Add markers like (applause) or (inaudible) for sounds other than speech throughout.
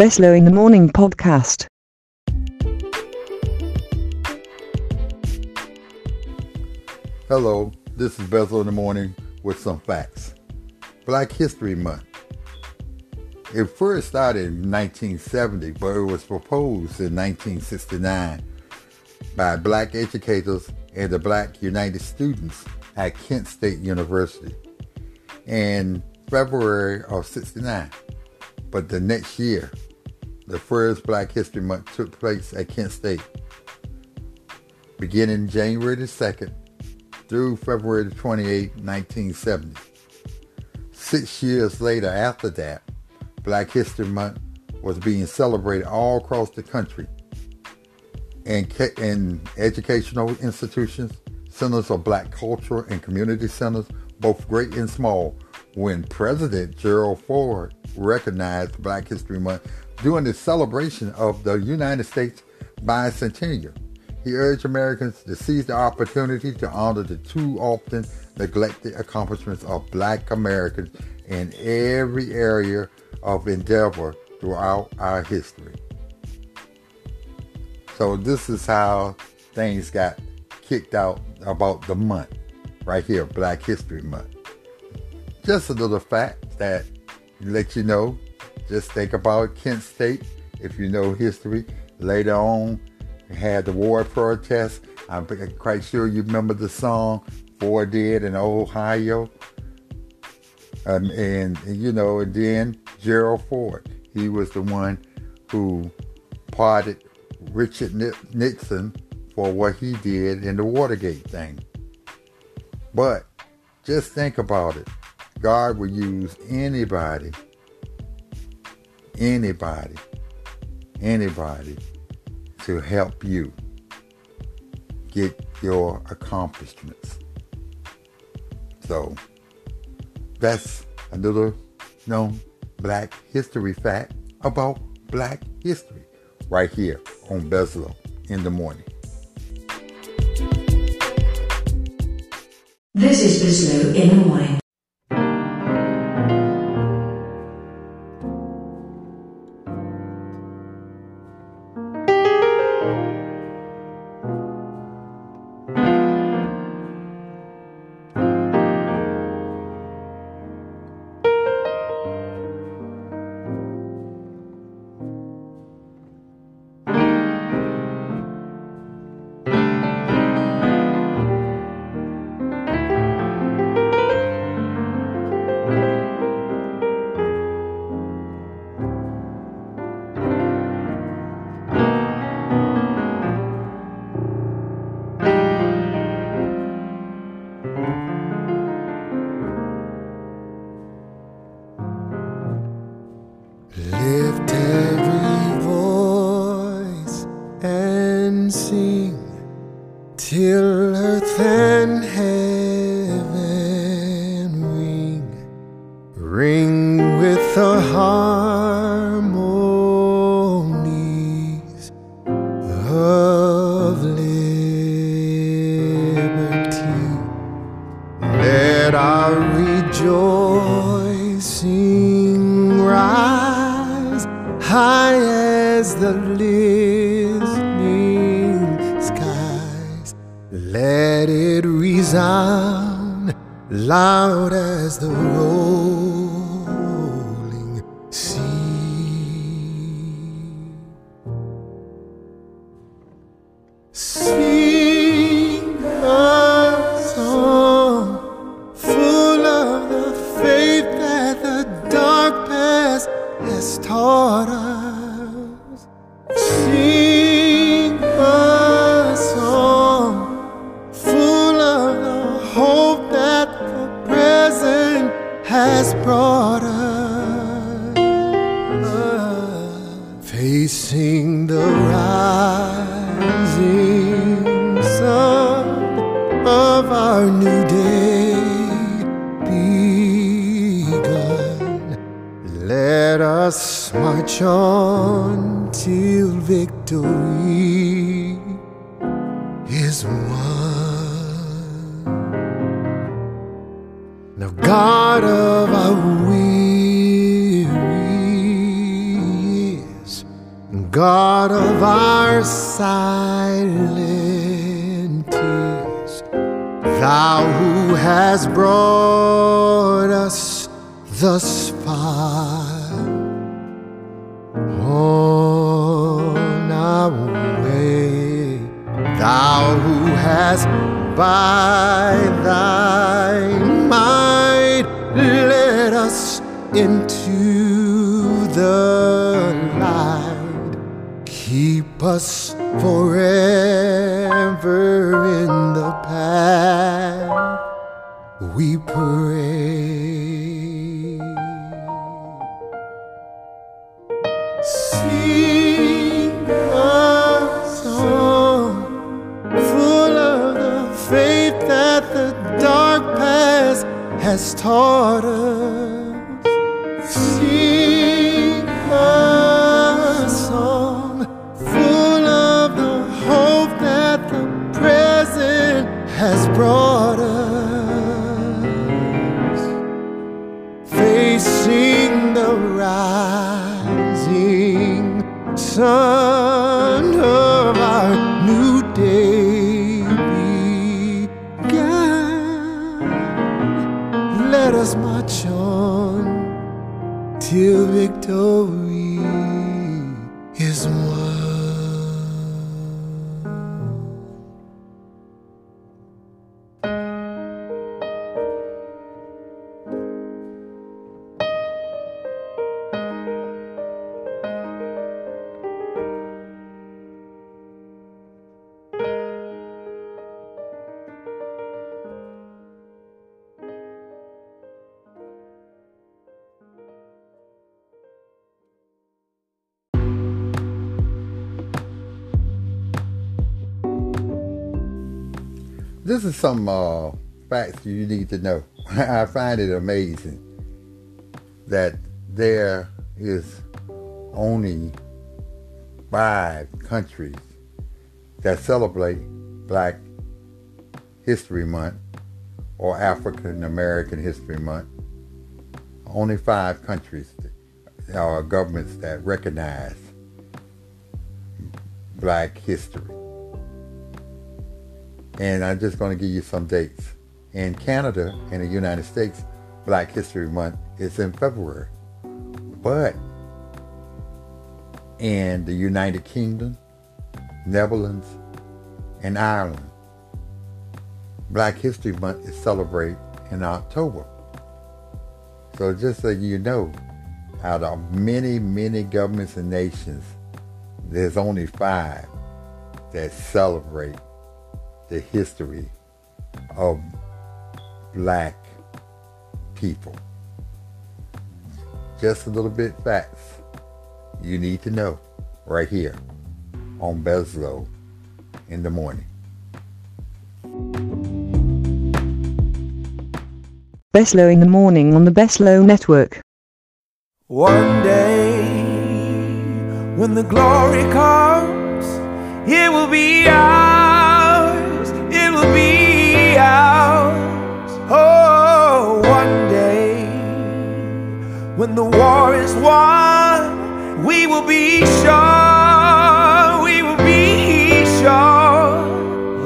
Beslow in the Morning podcast. Hello, this is Beslow in the Morning with some facts. Black History Month. It first started in 1970, but it was proposed in 1969 by black educators and the black United Students at Kent State University in February of 69. But the next year, the first Black History Month took place at Kent State, beginning January the 2nd through February the 28, 1970. Six years later after that, Black History Month was being celebrated all across the country in, in educational institutions, centers of black culture and community centers, both great and small, when President Gerald Ford recognized Black History Month during the celebration of the United States bicentennial. He urged Americans to seize the opportunity to honor the too often neglected accomplishments of black Americans in every area of endeavor throughout our history. So this is how things got kicked out about the month right here, Black History Month. Just a little fact that let you know. Just think about Kent State. If you know history, later on had the war protests. I'm quite sure you remember the song Ford did in Ohio. Um, and, and, you know, and then Gerald Ford, he was the one who pardoned Richard Nixon for what he did in the Watergate thing. But just think about it. God will use anybody, anybody, anybody to help you get your accomplishments. So that's a little known black history fact about black history right here on Beslow in the morning. This is Beslow in the morning. Till earth and heaven ring, ring with the harmonies of liberty. Let our rejoicing rise high as the Let resound loud as the rolling facing the rising sun of our new day begun. Let us march on till victory is won. Now, God of our weary God of our silent tears, Thou who has brought us thus far on our way, Thou who has by Thy might led us into the us forever in the path, we pray. Sing a song full of the faith that the dark past has taught us. Us. Facing the rising sun of our new day began. Let us march on till victory This is some uh, facts you need to know. (laughs) I find it amazing that there is only five countries that celebrate Black History Month or African American History Month. Only five countries or governments that recognize Black history. And I'm just going to give you some dates. In Canada and the United States, Black History Month is in February. But in the United Kingdom, Netherlands, and Ireland, Black History Month is celebrated in October. So just so you know, out of many, many governments and nations, there's only five that celebrate the history of black people. Just a little bit facts you need to know right here on Beslow in the morning. Beslow in the morning on the Beslow network. One day, when the glory comes, it will be ours. When the war is won, we will be sure. We will be sure.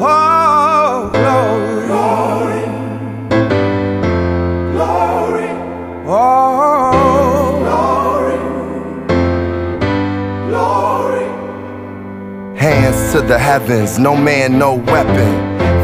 Oh, glory. Glory. Oh, glory. Glory. Hands to the heavens, no man, no weapon.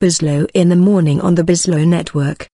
Bizlow in the morning on the Bizlow Network.